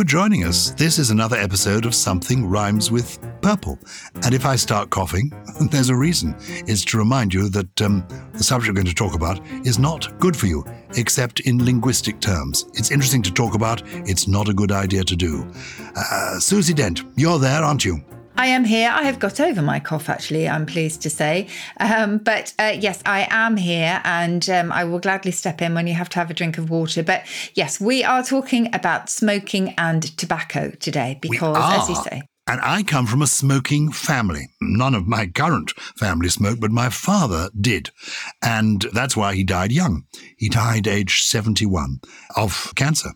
For joining us. This is another episode of Something Rhymes with Purple. And if I start coughing, there's a reason. It's to remind you that um, the subject we're going to talk about is not good for you, except in linguistic terms. It's interesting to talk about, it's not a good idea to do. Uh, Susie Dent, you're there, aren't you? I am here. I have got over my cough, actually, I'm pleased to say. Um, but uh, yes, I am here and um, I will gladly step in when you have to have a drink of water. But yes, we are talking about smoking and tobacco today because, as you say, And I come from a smoking family. None of my current family smoked, but my father did. And that's why he died young. He died age 71 of cancer.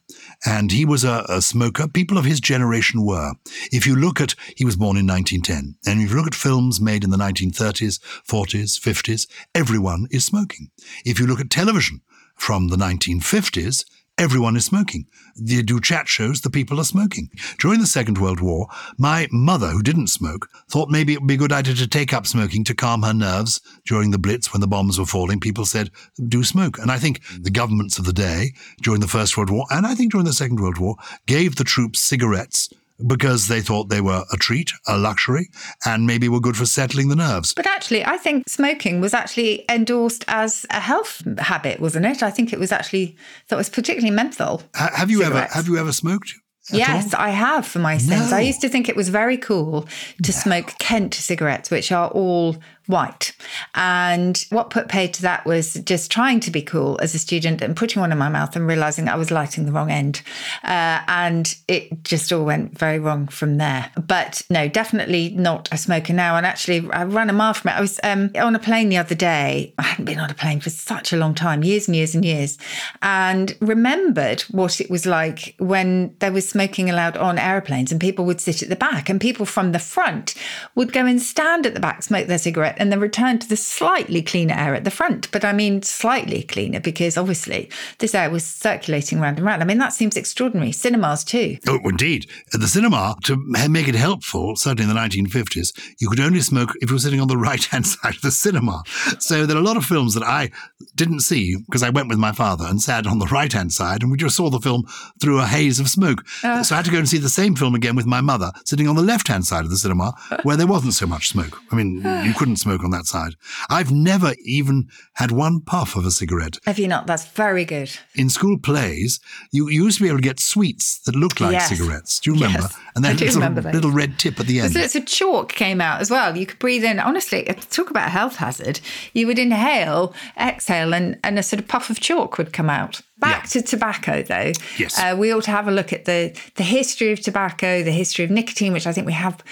And he was a, a smoker. People of his generation were. If you look at, he was born in 1910. And if you look at films made in the 1930s, 40s, 50s, everyone is smoking. If you look at television from the 1950s, Everyone is smoking. They do chat shows, the people are smoking. During the Second World War, my mother, who didn't smoke, thought maybe it would be a good idea to take up smoking to calm her nerves during the Blitz when the bombs were falling. People said, do smoke. And I think the governments of the day, during the First World War, and I think during the Second World War, gave the troops cigarettes because they thought they were a treat, a luxury, and maybe were good for settling the nerves. But actually, I think smoking was actually endorsed as a health habit, wasn't it? I think it was actually that was particularly menthol. Ha- have you cigarettes. ever have you ever smoked? Yes, all? I have for my sins. No. I used to think it was very cool to smoke Kent cigarettes, which are all white. And what put paid to that was just trying to be cool as a student and putting one in my mouth and realizing I was lighting the wrong end. Uh, and it just all went very wrong from there. But no, definitely not a smoker now. And actually, I ran a mile from it. I was um, on a plane the other day. I hadn't been on a plane for such a long time, years and years and years, and remembered what it was like when there was smoking allowed on aeroplanes and people would sit at the back and people from the front would go and stand at the back, smoke their cigarette, and then return to the slightly cleaner air at the front. But I mean, slightly cleaner because obviously this air was circulating round and round. I mean, that seems extraordinary. Cinemas too. Oh, indeed. At the cinema, to make it helpful, certainly in the 1950s, you could only smoke if you were sitting on the right hand side of the cinema. So there are a lot of films that I didn't see because I went with my father and sat on the right hand side and we just saw the film through a haze of smoke. Uh. so I had to go and see the same film again with my mother sitting on the left hand side of the cinema where there wasn't so much smoke. I mean, you couldn't smoke on that side. I've never even had one puff of a cigarette. Have you not? That's very good. In school plays, you, you used to be able to get sweets that looked like Yes. cigarettes. Do you remember? Yes, and then little, remember little red tip at the end. So, so chalk came out as well. You could breathe in. Honestly, talk about a health hazard. You would inhale, exhale, and, and a sort of puff of chalk would come out. Back to tobacco, though. Yes. Uh, we ought to have a look at the the history of tobacco, the history of nicotine, which I think we have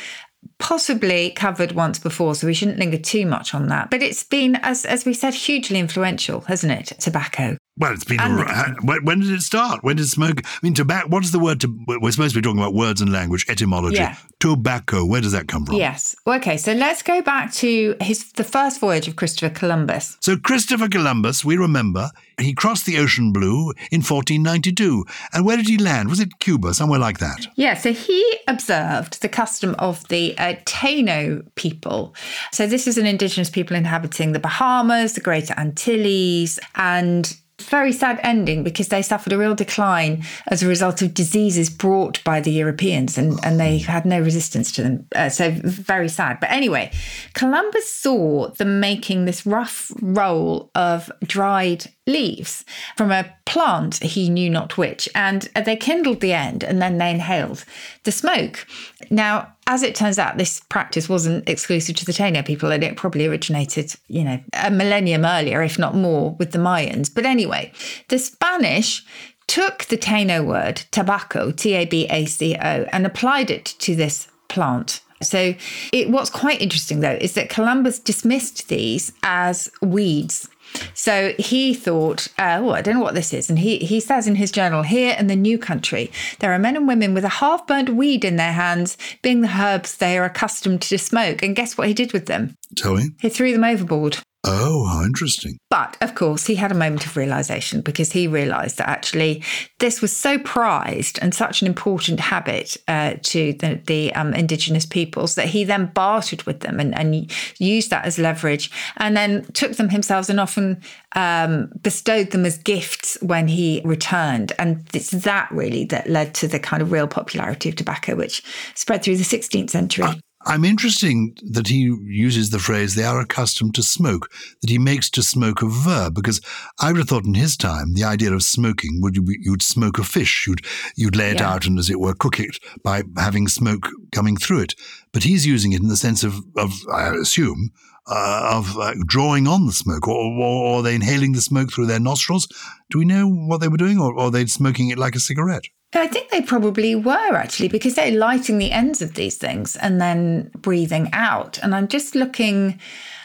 possibly covered once before, so we shouldn't linger too much on that. But it's been, as as we said, hugely influential, hasn't it? Tobacco. Well, it's been. And when, when did it start? When did smoke? I mean, tobacco. What is the word? To, we're supposed to be talking about words and language, etymology. Yeah. Tobacco. Where does that come from? Yes. Okay, so let's go back to his the first voyage of Christopher Columbus. So Christopher Columbus, we remember, he crossed the ocean blue in 1492. And where did he land? Was it Cuba, somewhere like that? Yeah, so he observed the custom of the uh, Taino people. So this is an indigenous people inhabiting the Bahamas, the Greater Antilles, and Very sad ending because they suffered a real decline as a result of diseases brought by the Europeans and, and they had no resistance to them. Uh, so very sad. But anyway, Columbus saw them making this rough roll of dried leaves from a plant he knew not which and they kindled the end and then they inhaled the smoke. Now as it turns out this practice wasn't exclusive to the taino people and it probably originated you know a millennium earlier if not more with the mayans. But anyway the spanish took the taino word t-a-b-a-c-o and applied it to this plant. So, it, what's quite interesting though is that Columbus dismissed these as weeds so he thought, uh, oh, I don't know what this is. And he, he says in his journal, here in the new country, there are men and women with a half burnt weed in their hands, being the herbs they are accustomed to smoke. And guess what he did with them? Tell me. He threw them overboard. Oh, how interesting. But of course, he had a moment of realization because he realized that actually this was so prized and such an important habit uh, to the, the um, indigenous peoples that he then bartered with them and, and, used that as leverage and then took them himself and often um, bestowed them as gifts when he returned. And it's that really that led to the kind of real popularity of tobacco, which spread through the 16th century. Uh, I'm interesting that he uses the phrase they are accustomed to smoke, that he makes to smoke a verb, because I would have thought in his time the idea of smoking would you you'd smoke a fish, you'd you'd lay it yeah. out and as it were cook it by having smoke coming through it. But he's using it in the sense of, of I assume, uh, of uh, drawing on the smoke, or, or, or, are they inhaling the smoke through their nostrils? Do we know what they were doing, or, or are they smoking it like a cigarette? I think they probably were actually because they're lighting the ends of these things and then breathing out. And I'm just looking.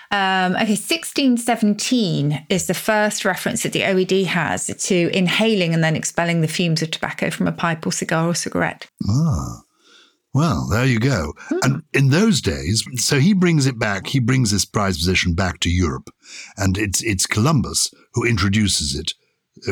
Um, okay, 1617 is the first reference that the OED has to inhaling and then expelling the fumes of tobacco from a pipe or cigar or cigarette. Ah. Well, there you go. Hmm. And in those days, so he brings it back, he brings this prize position back to Europe. And it's it's Columbus who introduces it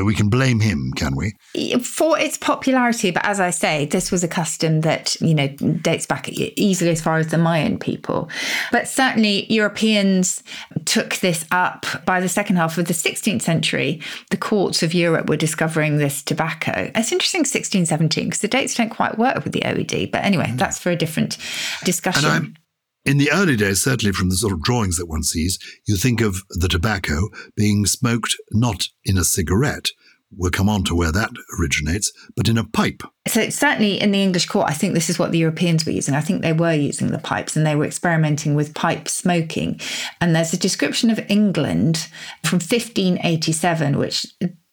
we can blame him, can we? For its popularity, but as I say, this was a custom that, you know, dates back easily as far as the Mayan people. But certainly Europeans took this up by the second half of the 16th century. The courts of Europe were discovering this tobacco. It's interesting 1617 because the dates don't quite work with the OED. But anyway, mm. that's for a different discussion. In the early days, certainly from the sort of drawings that one sees, you think of the tobacco being smoked not in a cigarette. We'll come on to where that originates, but in a pipe. So, certainly in the English court, I think this is what the Europeans were using. I think they were using the pipes and they were experimenting with pipe smoking. And there's a description of England from 1587, which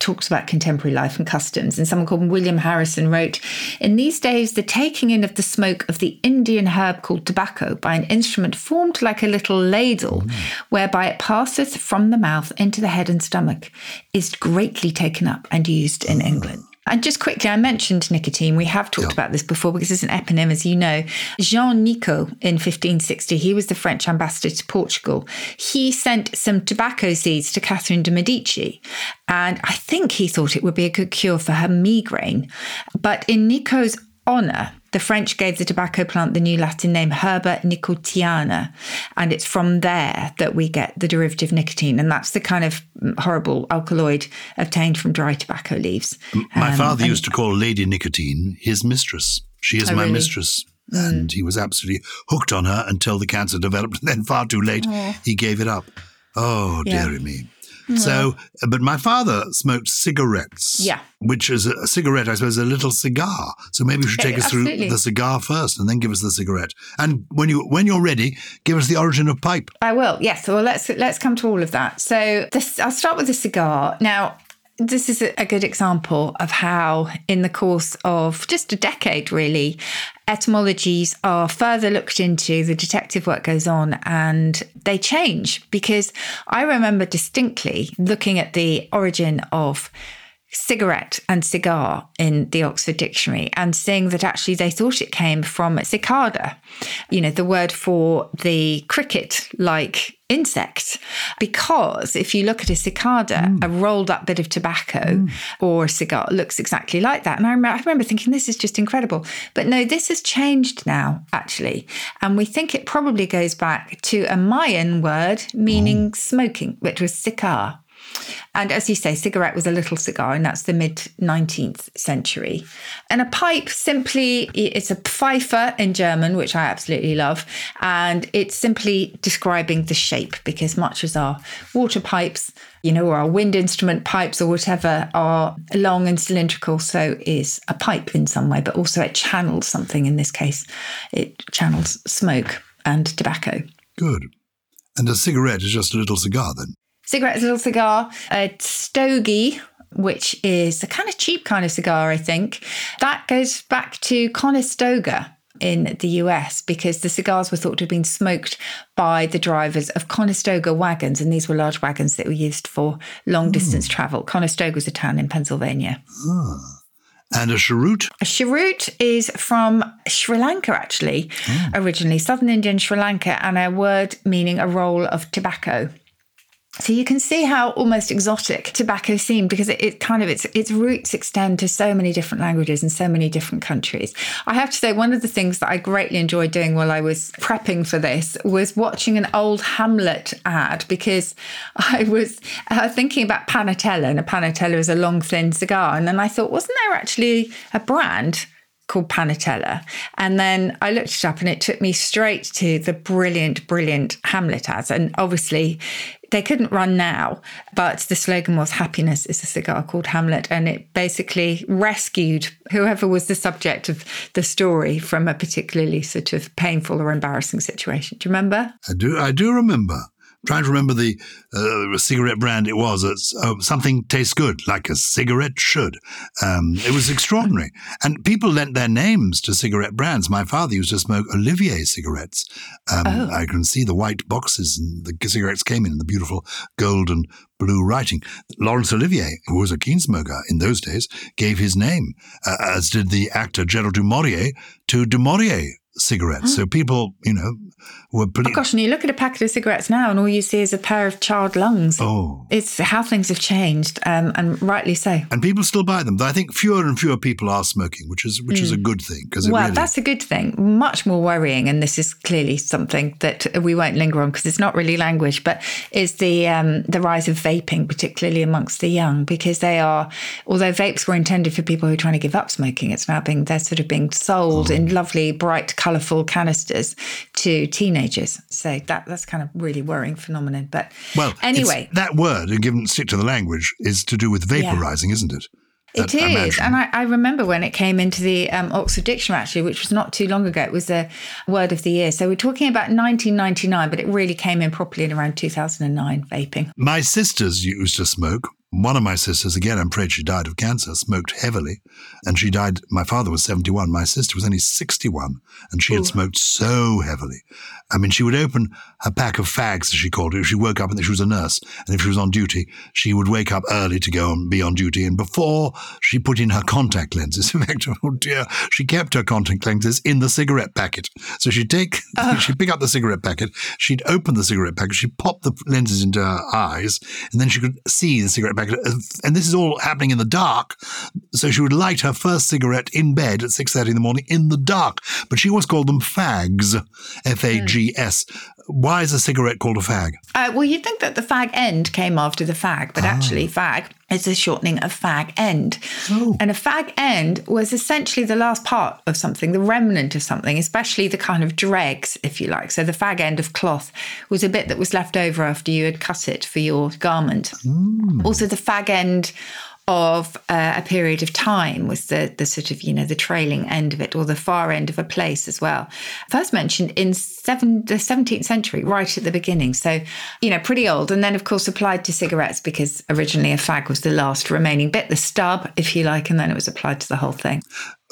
talks about contemporary life and customs. And someone called William Harrison wrote In these days, the taking in of the smoke of the Indian herb called tobacco by an instrument formed like a little ladle, mm. whereby it passeth from the mouth into the head and stomach, is greatly taken up and used in England. And just quickly, I mentioned nicotine. We have talked yeah. about this before because it's an eponym, as you know. Jean Nicot in 1560, he was the French ambassador to Portugal. He sent some tobacco seeds to Catherine de' Medici. And I think he thought it would be a good cure for her migraine. But in Nicot's honor, the French gave the tobacco plant the new Latin name Herba nicotiana, and it's from there that we get the derivative nicotine, and that's the kind of horrible alkaloid obtained from dry tobacco leaves. My um, father used to call Lady Nicotine his mistress. She is oh, my really? mistress. Mm. And he was absolutely hooked on her until the cancer developed. And then, far too late, oh. he gave it up. Oh, yeah. dearie me. Mm-hmm. So, uh, but my father smoked cigarettes. Yeah. Which is a, a cigarette, I suppose, a little cigar. So maybe you should eh, take us Absolutely. through the cigar first and then give us the cigarette. And when you when you're ready, give us the origin of pipe. I will. Yes. Well, let's let's come to all of that. So this, I'll start with the cigar. Now, this is a good example of how, in the course of just a decade, really, etymologies are further looked into, the detective work goes on, and they change. Because I remember distinctly looking at the origin of cigarette and cigar in the Oxford Dictionary and seeing that actually they thought it came from cicada, you know, the word for the cricket like insect. Because if you look at a cicada, mm. a rolled up bit of tobacco mm. or a cigar looks exactly like that. And I remember, I remember thinking, this is just incredible. But no, this has changed now, actually. And we think it probably goes back to a Mayan word meaning oh. smoking, which was cigar. And as you say, cigarette was a little cigar, and that's the mid 19th century. And a pipe simply, it's a Pfeife in German, which I absolutely love. And it's simply describing the shape because much as our water pipes, you know, or our wind instrument pipes or whatever are long and cylindrical, so is a pipe in some way, but also it channels something. In this case, it channels smoke and tobacco. Good. And a cigarette is just a little cigar then? Cigarette is a little cigar. A stogie, which is a kind of cheap kind of cigar, I think. That goes back to Conestoga in the US because the cigars were thought to have been smoked by the drivers of Conestoga wagons. And these were large wagons that were used for long hmm. distance travel. Conestoga is a town in Pennsylvania. Ah. And a cheroot? A cheroot is from Sri Lanka, actually, hmm. originally, southern Indian Sri Lanka, and a word meaning a roll of tobacco. So you can see how almost exotic tobacco seemed because it, it, kind of its its roots extend to so many different languages and so many different countries. I have to say one of the things that I greatly enjoyed doing while I was prepping for this was watching an old Hamlet ad because I was uh, thinking about Panatella and a Panatella is a long thin cigar and then I thought wasn't there actually a brand called Panatella. And then I looked it up and it took me straight to the brilliant, brilliant Hamlet ads. And obviously, they couldn't run now, but the slogan was Happiness is a cigar called Hamlet. And it basically rescued whoever was the subject of the story from a particularly sort of painful or embarrassing situation. Do you remember? I do, I do remember. Trying to remember the uh, cigarette brand it was. It's, uh, something tastes good, like a cigarette should. Um, it was extraordinary. And people lent their names to cigarette brands. My father used to smoke Olivier cigarettes. Um, Oh. I can see the white boxes and the cigarettes came in, the beautiful gold and blue writing. Laurence Olivier, who was a keen smoker in those days, gave his name, uh, as did the actor Gerald du Maurier, to du Maurier cigarettes. So people, you know, were ple- Oh gosh, and you look at a packet of cigarettes now, and all you see is a pair of charred lungs. Oh. It's how things have changed, um, and rightly so. and people still buy them. I think fewer and fewer people are smoking, which is which is a good thing because Well, really, that's a good thing. Much more worrying, and this is clearly something that we won't linger on because it's not really language, but is the um, the rise of vaping, particularly amongst the young, because they are, although vapes were intended for people who are trying to give up smoking, it's now being they're sort of being sold Oh. in lovely, bright, colourful canisters to teenagers. So that that's kind of really worrying phenomenon. But well, anyway, that word, and given stick to the language, is to do with vaporizing, isn't it? It I- I and I, I remember when it came into the um, Oxford Dictionary, actually, which was not too long ago. It was a word of the year. So we're talking about 1999, but it really came in properly in around 2009. Vaping. My sisters used to smoke. One of my sisters, again, I'm afraid she died of cancer, smoked heavily. And she died, my father was 71. My sister was only 61. And she had smoked so heavily. I mean, she would open her pack of fags, as she called it. If she woke up and she was a nurse. And if she was on duty, she would wake up early to go and be on duty. And before she put in her contact lenses, in fact, oh dear, she kept her contact lenses in the cigarette packet. So she'd take, she'd pick up the cigarette packet, she'd open the cigarette packet, she'd pop the lenses into her eyes, and then she could see the cigarette packet. And this is all happening in the dark. So she would light her first cigarette in bed at 6.30 in the morning in the dark. But she always called them fags, F-A-G-S. Why is a cigarette called a fag? Uh, well, you'd think that the fag end came after the fag, but actually, fag is a shortening of fag end. And a fag end was essentially the last part of something, the remnant of something, especially the kind of dregs, if you like. So the fag end of cloth was a bit that was left over after you had cut it for your garment. Also, the fag end of uh, a period of time was the the sort of you know the trailing end of it or the far end of a place as well. First mentioned in seven, the 17th century right at the beginning. So you know pretty old. And then of course applied to cigarettes because originally a fag was the last remaining bit the stub if you like and then it was applied to the whole thing.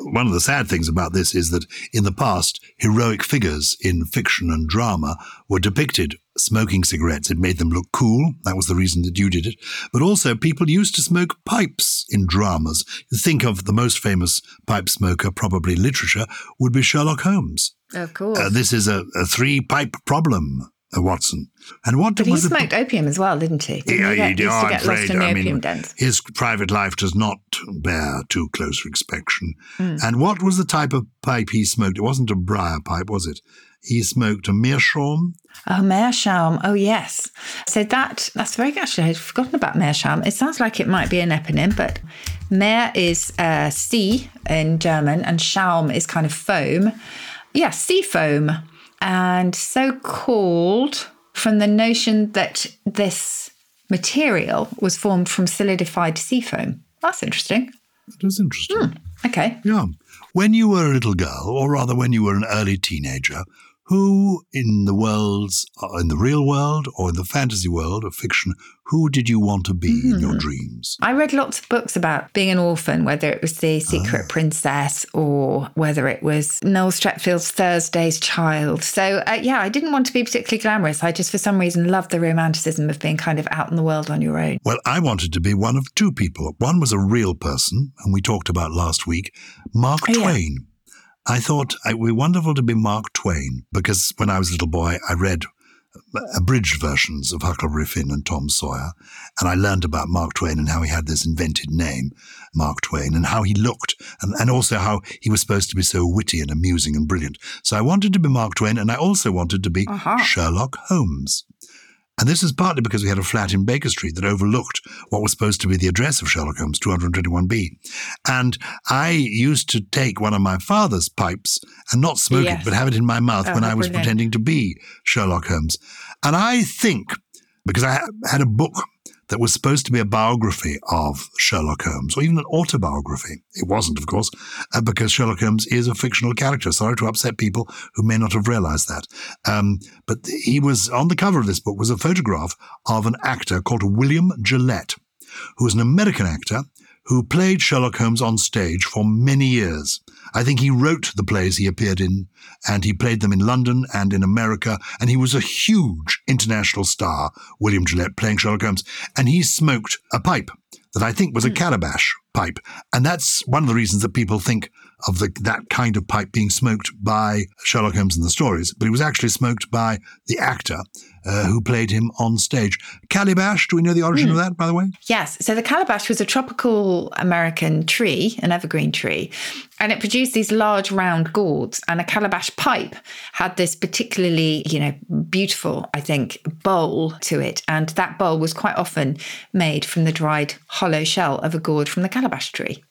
One of the sad things about this is that in the past, heroic figures in fiction and drama were depicted smoking cigarettes. It made them look cool. That was the reason that you did it. But also, people used to smoke pipes in dramas. Think of the most famous pipe smoker, probably in literature, would be Sherlock Holmes. of course Uh, this is a, a three pipe problem, uh, Watson. And what but he was the opium as well didn't he Didn't yeah, he get, he did. used Oh, to I'm afraid. I opium mean, dens his private life does not bear too close inspection. Hmm. And what was the type of pipe he smoked? It wasn't a briar pipe, was it? He smoked a meerschaum. Oh, Meerschaum. Oh, yes. So that that's very actually I'd forgotten about Meerschaum. It sounds like it might be an eponym, but Meer is uh, sea in German, and Schaum is kind of foam. Yeah, sea foam, and so called from the notion that this material was formed from solidified sea foam. That's interesting. It was interesting. Okay. Yeah. When you were a little girl, or rather when you were an early teenager, who in the worlds, uh, in the real world or in the fantasy world of fiction, who did you want to be in Hmm. your dreams? I read lots of books about being an orphan, whether it was The Secret Princess or whether it was Noel Streatfeild's Thursday's Child. So, uh, yeah, I didn't want to be particularly glamorous. I just, for some reason, loved the romanticism of being kind of out in the world on your own. Well, I wanted to be one of two people. One was a real person, and we talked about last week, Mark Oh, yeah. I thought it would be wonderful to be Mark Twain because when I was a little boy, I read uh, abridged versions of Huckleberry Finn and Tom Sawyer, and I learned about Mark Twain and how he had this invented name, Mark Twain, and how he looked, and, and also how he was supposed to be so witty and amusing and brilliant. So I wanted to be Mark Twain, and I also wanted to be Sherlock Holmes. And this is partly because we had a flat in Baker Street that overlooked what was supposed to be the address of Sherlock Holmes, 221B. And I used to take one of my father's pipes and not smoke Yes. it, but have it in my mouth Oh, when I was brilliant. pretending to be Sherlock Holmes. And I think, because I had a book that was supposed to be a biography of Sherlock Holmes, or even an autobiography. It wasn't, of course, uh, because Sherlock Holmes is a fictional character. Sorry to upset people who may not have realized that. Um, but he was on the cover of this book was a photograph of an actor called William Gillette, who was an American actor who played Sherlock Holmes on stage for many years. I think he wrote the plays he appeared in, and he played them in London and in America, and he was a huge international star, William Gillette, playing Sherlock Holmes. And he smoked a pipe that I think was a hmm. calabash pipe. And that's one of the reasons that people think of the, that kind of pipe being smoked by Sherlock Holmes in the stories, but it was actually smoked by the actor uh, who played him on stage. Calabash, do we know the origin of that, by the way? Yes. So the calabash was a tropical American tree, an evergreen tree, and it produced these large round gourds. And a calabash pipe had this particularly, you know, beautiful, I think, bowl to it. And that bowl was quite often made from the dried hollow shell of a gourd from the calabash tree.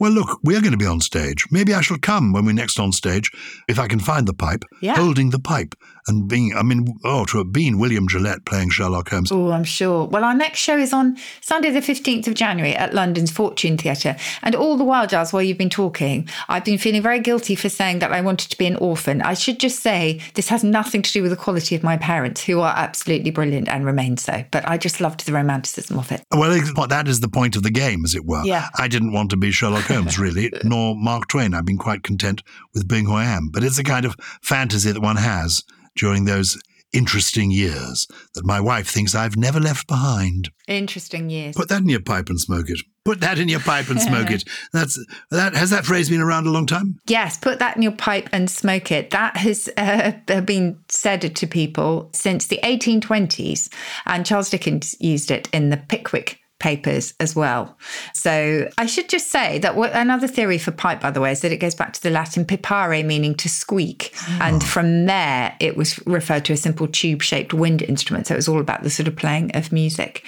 Well, look, we're going to be on stage. Maybe I shall come when we're next on stage, if I can find the pipe, Yeah. holding the pipe and being, I mean, oh, to have been William Gillette playing Sherlock Holmes. Oh, I'm sure. Well, our next show is on Sunday, the 15th of January at London's Fortune Theatre. And all the while, Giles, while you've been talking, I've been feeling very guilty for saying that I wanted to be an orphan. I should just say this has nothing to do with the quality of my parents, who are absolutely brilliant and remain so. But I just loved the romanticism of it. Well, that is the point of the game, as it were. Yeah. I didn't want to be Sherlock Holmes, really, nor Mark Twain. I've been quite content with being who I am. But it's a kind of fantasy that one has during those interesting years that my wife thinks I've never left behind. Interesting years. Put that in your pipe and smoke it. Put that in your pipe and smoke it. That's that. Has that phrase been around a long time? Yes, put that in your pipe and smoke it. That has uh, been said to people since the 1820s, and Charles Dickens used it in the Pickwick papers as well. So I should just say that what, another theory for pipe, by the way, is that it goes back to the Latin pipare, meaning to squeak. Hmm. And from there, it was referred to a simple tube shaped wind instrument. So it was all about the sort of playing of music.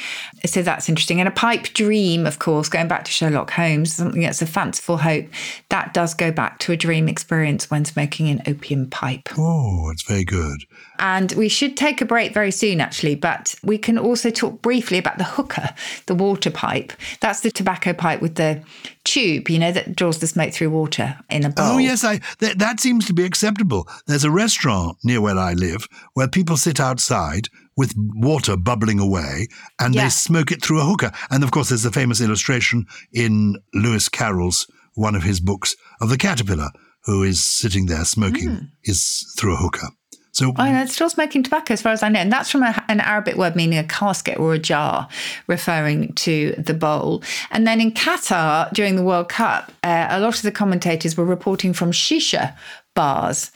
So that's interesting. And a pipe dream, of course, going back to Sherlock Holmes, something that's a fanciful hope, that does go back to a dream experience when smoking an opium pipe. Oh, it's very good. And we should take a break very soon, actually, but we can also talk briefly about the hookah, the water pipe. That's the tobacco pipe with the tube, you know, that draws the smoke through water in a oh, bowl. Oh yes, I th- that seems to be acceptable. There's a restaurant near where I live where people sit outside with water bubbling away and Yeah. they smoke it through a hookah. And of course, there's a famous illustration in Lewis Carroll's one of his books of the caterpillar who is sitting there smoking hmm. is through a hookah. So Oh, no, it's still smoking tobacco, as far as I know. And that's from a, an Arabic word meaning a casket or a jar, referring to the bowl. And then in Qatar, during the World Cup, uh, a lot of the commentators were reporting from shisha bars.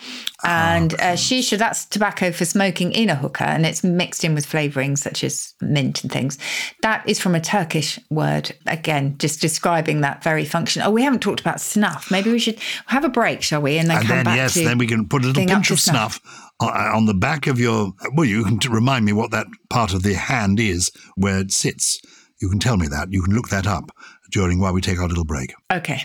And uh, shisha, that's tobacco for smoking in a hookah, and it's mixed in with flavorings such as mint and things. That is from a Turkish word. Again, just describing that very function. Oh, we haven't talked about snuff. Maybe we should have a break, shall we? And then and come then back yes, to then we can put a little pinch of snuff on, on the back of your. Well, you can remind me what that part of the hand is where it sits. You can tell me that. You can look that up during while we take our little break. Okay.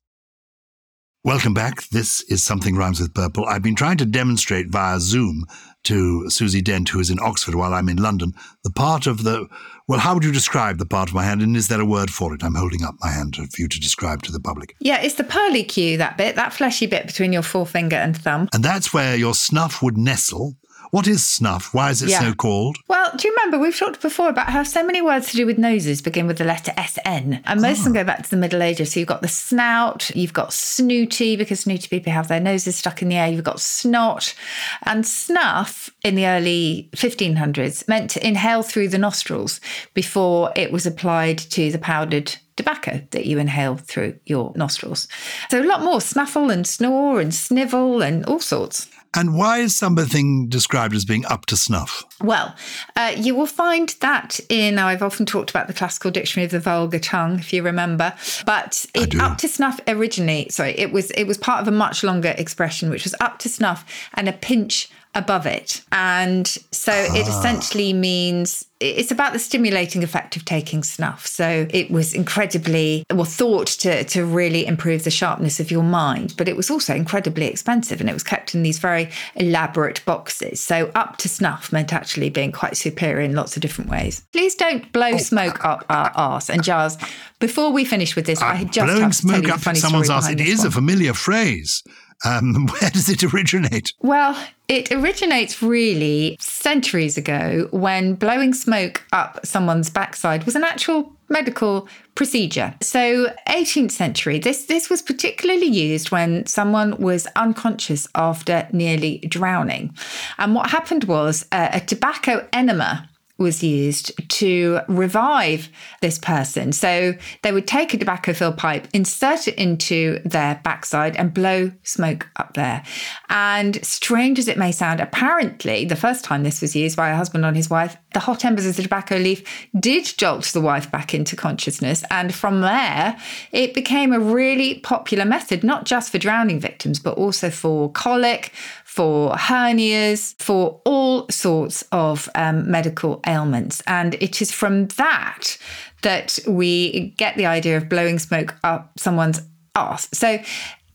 Welcome back. This is Something Rhymes with Purple. I've been trying to demonstrate via Zoom to Susie Dent, who is in Oxford while I'm in London, the part of the. Well, how would you describe the part of my hand? And is there a word for it? I'm holding up my hand for you to describe to the public. Yeah, it's the purlicue, that bit, that fleshy bit between your forefinger and thumb. And that's where your snuff would nestle. What is snuff? Why is it Yeah. so called? Well, do you remember we've talked before about how so many words to do with noses begin with the letter SN? And most of them ah. go back to the Middle Ages. So you've got the snout, you've got snooty, because snooty people have their noses stuck in the air, you've got snot. And snuff in the early 1500s meant to inhale through the nostrils before it was applied to the powdered tobacco that you inhale through your nostrils. So a lot more snuffle and snore and snivel and all sorts. And why is something described as being up to snuff? Well, uh, you will find that in, now I've often talked about the classical dictionary of the vulgar tongue, if you remember, but it, up to snuff originally, sorry, it was it was part of a much longer expression, which was up to snuff and a pinch above it. And so it Ah. essentially means it's about the stimulating effect of taking snuff. So it was incredibly well thought to to really improve the sharpness of your mind, but it was also incredibly expensive and it was kept in these very elaborate boxes. So up to snuff meant actually being quite superior in lots of different ways. Please don't Oh. blow smoke up our arse. And Giles, before we finish with this, I just Uh, Blowing have to tell you up funny someone's ass. It is one. a familiar phrase. Um, where does it originate? Well, it originates really centuries ago when blowing smoke up someone's backside was an actual medical procedure. So, 18th century, this this was particularly used when someone was unconscious after nearly drowning. And what happened was uh, a tobacco enema was used to revive this person. So they would take a tobacco filled pipe, insert it into their backside, and blow smoke up there. And strange as it may sound, apparently, the first time this was used by a husband on his wife, the hot embers of the tobacco leaf did jolt the wife back into consciousness. And from there, it became a really popular method, not just for drowning victims, but also for colic, for hernias, for all sorts of um, medical ailments. And it is from that that we get the idea of blowing smoke up someone's arse. So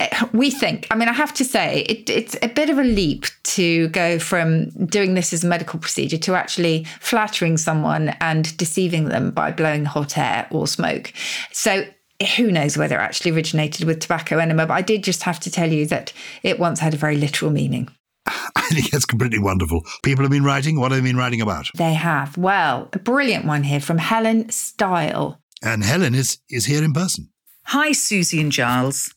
eh, we think, I mean, I have to say, it, it's a bit of a leap to go from doing this as a medical procedure to actually flattering someone and deceiving them by blowing hot air or smoke. So who knows whether it actually originated with tobacco enema, but I did just have to tell you that it once had a very literal meaning. I think that's completely wonderful. People have been writing. What have they been writing about? They have. Well, a brilliant one here from Helen Style. And Helen is, is here in person. Hi, Susie and Giles.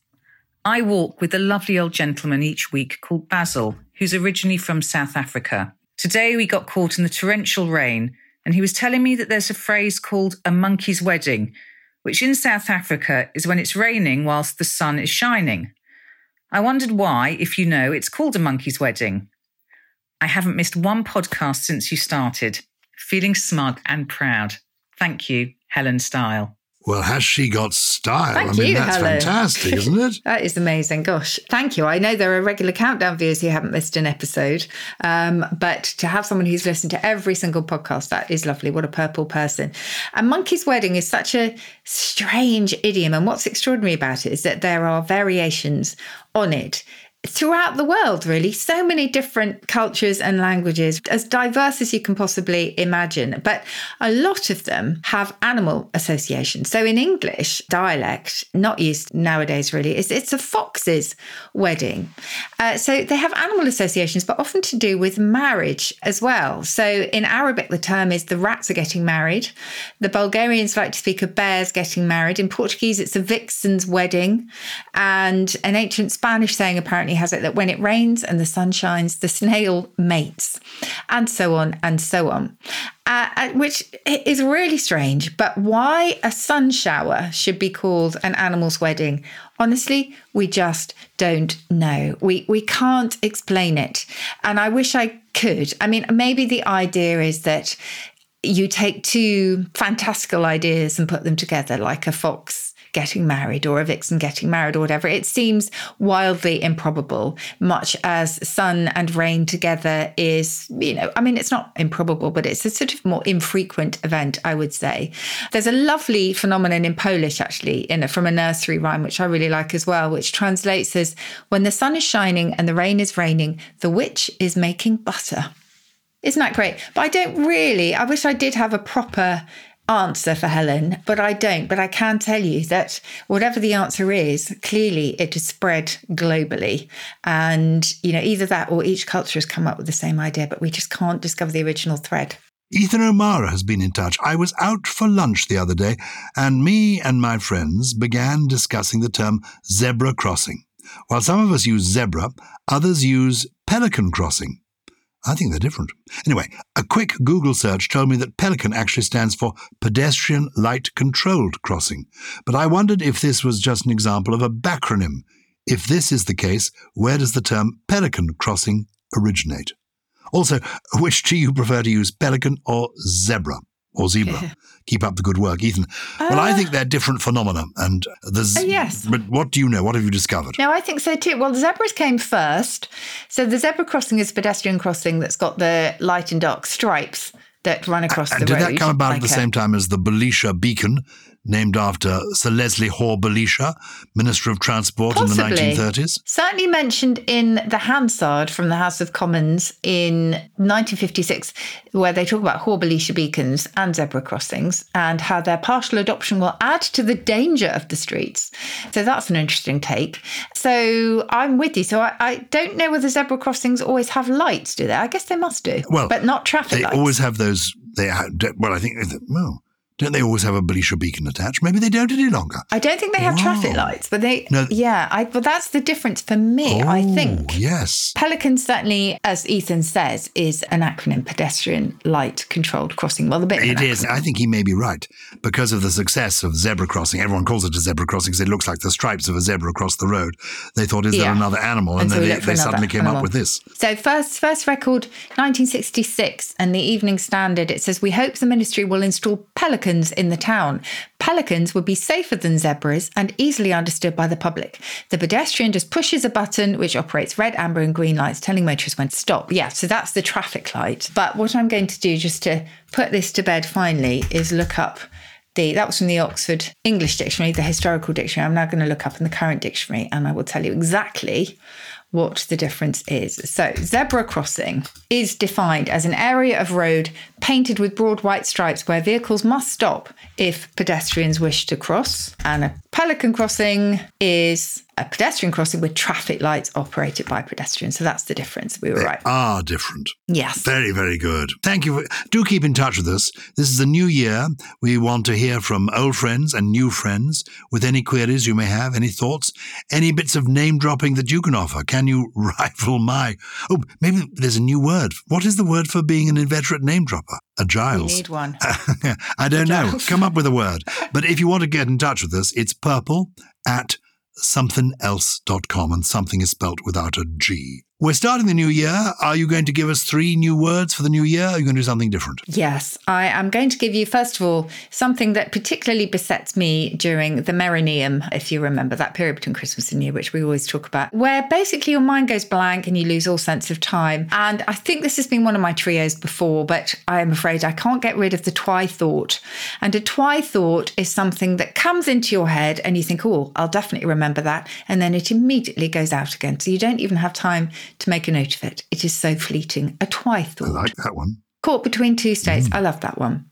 I walk with a lovely old gentleman each week called Basil, who's originally from South Africa. Today we got caught in the torrential rain, and he was telling me that there's a phrase called a monkey's wedding, which in South Africa is when it's raining whilst the sun is shining. I wondered why, if you know, it's called a monkey's wedding. I haven't missed one podcast since you started. feeling smug and proud. Thank you, Helen Style. Well, has she got style? Thank I mean, you, that's Helen. fantastic, isn't it? that is amazing. Gosh, thank you. I know there are regular countdown viewers who haven't missed an episode, um, but to have someone who's listened to every single podcast, that is lovely. What a purple person. A Monkey's Wedding is such a strange idiom. And what's extraordinary about it is that there are variations on it throughout the world, really. So many different cultures and languages, as diverse as you can possibly imagine. But a lot of them have animal associations. So in English dialect, not used nowadays really, is it's a fox's wedding. Uh, so they have animal associations, but often to do with marriage as well. So in Arabic, the term is the rats are getting married. The Bulgarians like to speak of bears getting married. In Portuguese, it's a vixen's wedding. And an ancient Spanish saying apparently has it that when it rains and the sun shines, the snail mates, and so on and so on. Uh, uh, which is really strange. But why a sun shower should be called an animal's wedding, honestly, we just don't know. We we can't explain it, and I wish I could. I mean, maybe the idea is that you take two fantastical ideas and put them together, like a fox getting married or a vixen getting married or whatever. It seems wildly improbable, much as sun and rain together is, you know, I mean, it's not improbable, but it's a sort of more infrequent event, I would say. There's a lovely phenomenon in Polish, actually, in a, from a nursery rhyme, which I really like as well, which translates as when the sun is shining and the rain is raining, the witch is making butter. Isn't that great? But I don't really, I wish I did have a proper answer for Helen, but I don't. But I can tell you that whatever the answer is, clearly it has spread globally. And, you know, either that or each culture has come up with the same idea, but we just can't discover the original thread. Ethan O'Mara has been in touch. I was out for lunch the other day, and me and my friends began discussing the term zebra crossing. While some of us use zebra, others use pelican crossing. I think they're different. Anyway, a quick Google search told me that Pelican actually stands for Pedestrian Light Controlled Crossing. But I wondered if this was just an example of a backronym. If this is the case, where does the term Pelican Crossing originate? Also, which do you prefer to use, Pelican or Zebra? Or zebra. Keep up the good work, Ethan. well, I think they're different phenomena. And there's. Uh, yes. But what do you know? What have you discovered? No, I think so too. Well, the zebras came first. So the zebra crossing is a pedestrian crossing that's got the light and dark stripes that run across and the did road. that come about like at the a- same time as the Belisha Beacon, named after Sir Leslie Hore-Belisha, Minister of Transport Possibly. in the 1930s? Certainly mentioned in the Hansard from the House of Commons in 1956, where they talk about Hore-Belisha beacons and zebra crossings and how their partial adoption will add to the danger of the streets. So that's an interesting take. So I'm with you. So I, I don't know whether zebra crossings always have lights, do they? I guess they must do. Well, but not traffic They lights. always have those. They ha- well, I think. Well, don't they always have a Belisha Beacon attached? Maybe they don't any longer. I don't think they have traffic lights, but they, No. yeah, I, but that's the difference for me, I oh, think. Oh, yes. Pelican certainly, as Ethan says, is an acronym pedestrian light controlled crossing. Well, the bit It is. I think he may be right because of the success of zebra crossing. Everyone calls it a zebra crossing because it looks like the stripes of a zebra across the road. They thought, is there another animal? And, And so then they, they suddenly came animal. up with this. So first, first record, 1966, and the Evening Standard. It says we hope the ministry will install pelicans in the town. Pelicans would be safer than zebras and easily understood by the public. The pedestrian just pushes a button which operates red, amber, and green lights, telling motorists when to stop. Yeah, so that's the traffic light. But what I'm going to do, just to put this to bed finally, is look up the that was from the Oxford English Dictionary, the historical dictionary. I'm now going to look up in the current dictionary, and I will tell you exactly what the difference is. So, zebra crossing is defined as an area of road painted with broad white stripes where vehicles must stop if pedestrians wish to cross. And a pelican crossing is a pedestrian crossing with traffic lights operated by pedestrians. So that's the difference. We were They right. are different. Yes. Very, very good. Thank you. Do keep in touch with us. This is a new year. We want to hear from old friends and new friends with any queries you may have, any thoughts, any bits of name dropping that you can offer. Can you rival my? Oh, maybe there's a new word. What is the word for being an inveterate name dropper? A We Giles. need one. I don't know. Come up with a word. But if you want to get in touch with us, it's purple at somethinelse.com and something is spelt without a G. We're starting the new year. Are you going to give us three new words for the new year? Are you going to do something different? Yes, I am going to give you, first of all, something that particularly besets me during the Merineum, if you remember that period between Christmas and New Year, which we always talk about, where basically your mind goes blank and you lose all sense of time. And I think this has been one of my trios before, but I am afraid I can't get rid of the twy thought. And a twy thought is something that comes into your head and you think, oh, I'll definitely remember that. And then it immediately goes out again. So you don't even have time to make a note of it. It is so fleeting. A twy thought. I like that one. Caught between two states. Mm. I love that one.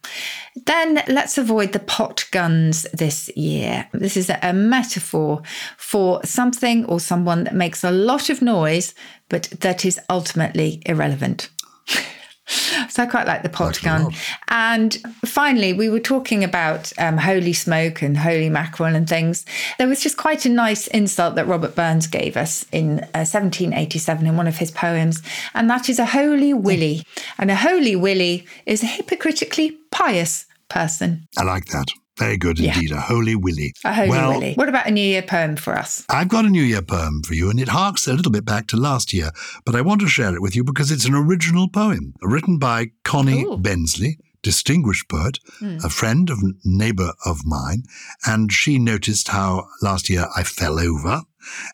Then let's avoid the pot guns this year. This is a metaphor for something or someone that makes a lot of noise, but that is ultimately irrelevant. So I quite like the pot gun. And finally, we were talking about um, holy smoke and holy mackerel and things. There was just quite a nice insult that Robert Burns gave us in uh, 1787 in one of his poems, and that is a holy willy. And a holy willy is a hypocritically pious person. I like that. Very good Yeah. indeed. A holy willy. A holy well, willy. What about a New Year poem for us? I've got a New Year poem for you, and it harks a little bit back to last year, but I want to share it with you because it's an original poem written by Connie Bensley, distinguished poet, Hmm. a friend of neighbor of mine, and she noticed how last year I fell over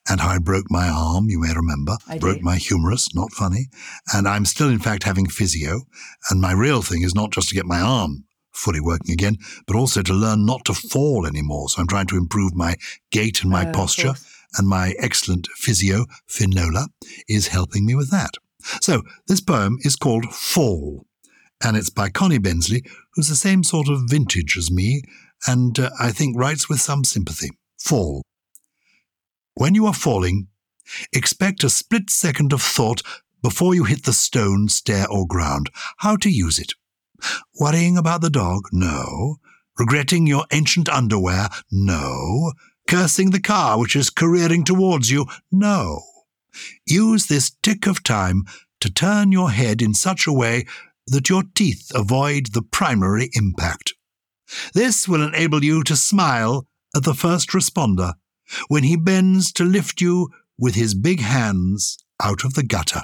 and how I broke my arm, you may remember. I broke do. my humerus, not funny. And I'm still, in fact, having physio. And my real thing is not just to get my arm fully working again, but also to learn not to fall anymore. So I'm trying to improve my gait and my of posture. And my excellent physio, Finola, is helping me with that. So this poem is called Fall. And it's by Connie Bensley, who's the same sort of vintage as me, and uh, I think writes with some sympathy. Fall. When you are falling, expect a split second of thought before you hit the stone, stair, or ground. How to use it. Worrying about the dog? No. Regretting your ancient underwear? No. Cursing the car which is careering towards you? No. Use this tick of time to turn your head in such a way that your teeth avoid the primary impact. This will enable you to smile at the first responder when he bends to lift you with his big hands out of the gutter.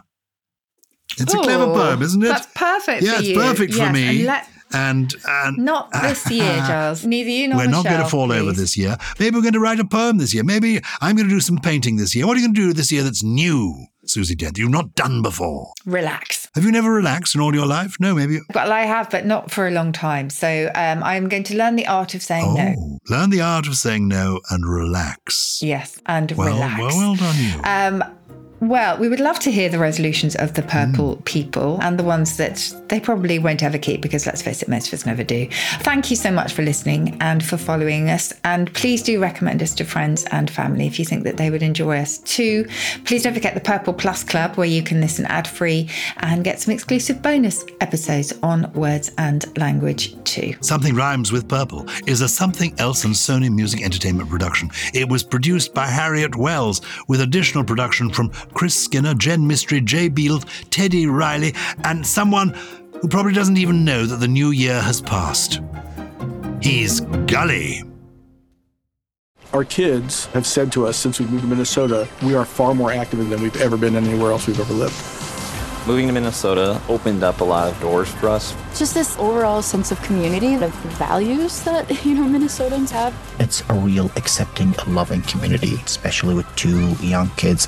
It's a clever Oh, poem, isn't it? That's perfect yeah, it's you. perfect for me. and And, and Not this year, Giles. Neither you nor we're not going to fall over this year. Maybe we're going to write a poem this year. Maybe I'm going to do some painting this year. What are you going to do this year that's new, Susie Dent? You've not done before. Relax. Have you never relaxed in all your life? No, maybe. Well, I have, but not for a long time. So um, I'm going to learn the art of saying no. Oh, learn the art of saying no and relax. Yes, and Well, relax. well, well done you. Um, well, we would love to hear the resolutions of the purple Mm. people and the ones that they probably won't ever keep because let's face it, most of us never do. Thank you so much for listening and for following us. And please do recommend us to friends and family if you think that they would enjoy us too. Please don't forget the Purple Plus Club where you can listen ad free and get some exclusive bonus episodes on words and language too. Something Rhymes with Purple is a Something Else and Sony Music Entertainment production. It was produced by Harriet Wells with additional production from Chris Skinner, Jen Mystery, Jay Beale, Teddy Riley, and someone who probably doesn't even know that the new year has passed. He's Gully. Our kids have said to us since we moved to Minnesota, we are far more active than we've ever been anywhere else we've ever lived. Moving to Minnesota opened up a lot of doors for us. Just this overall sense of community, of values that, you know, Minnesotans have. It's a real accepting, loving community, especially with two young kids.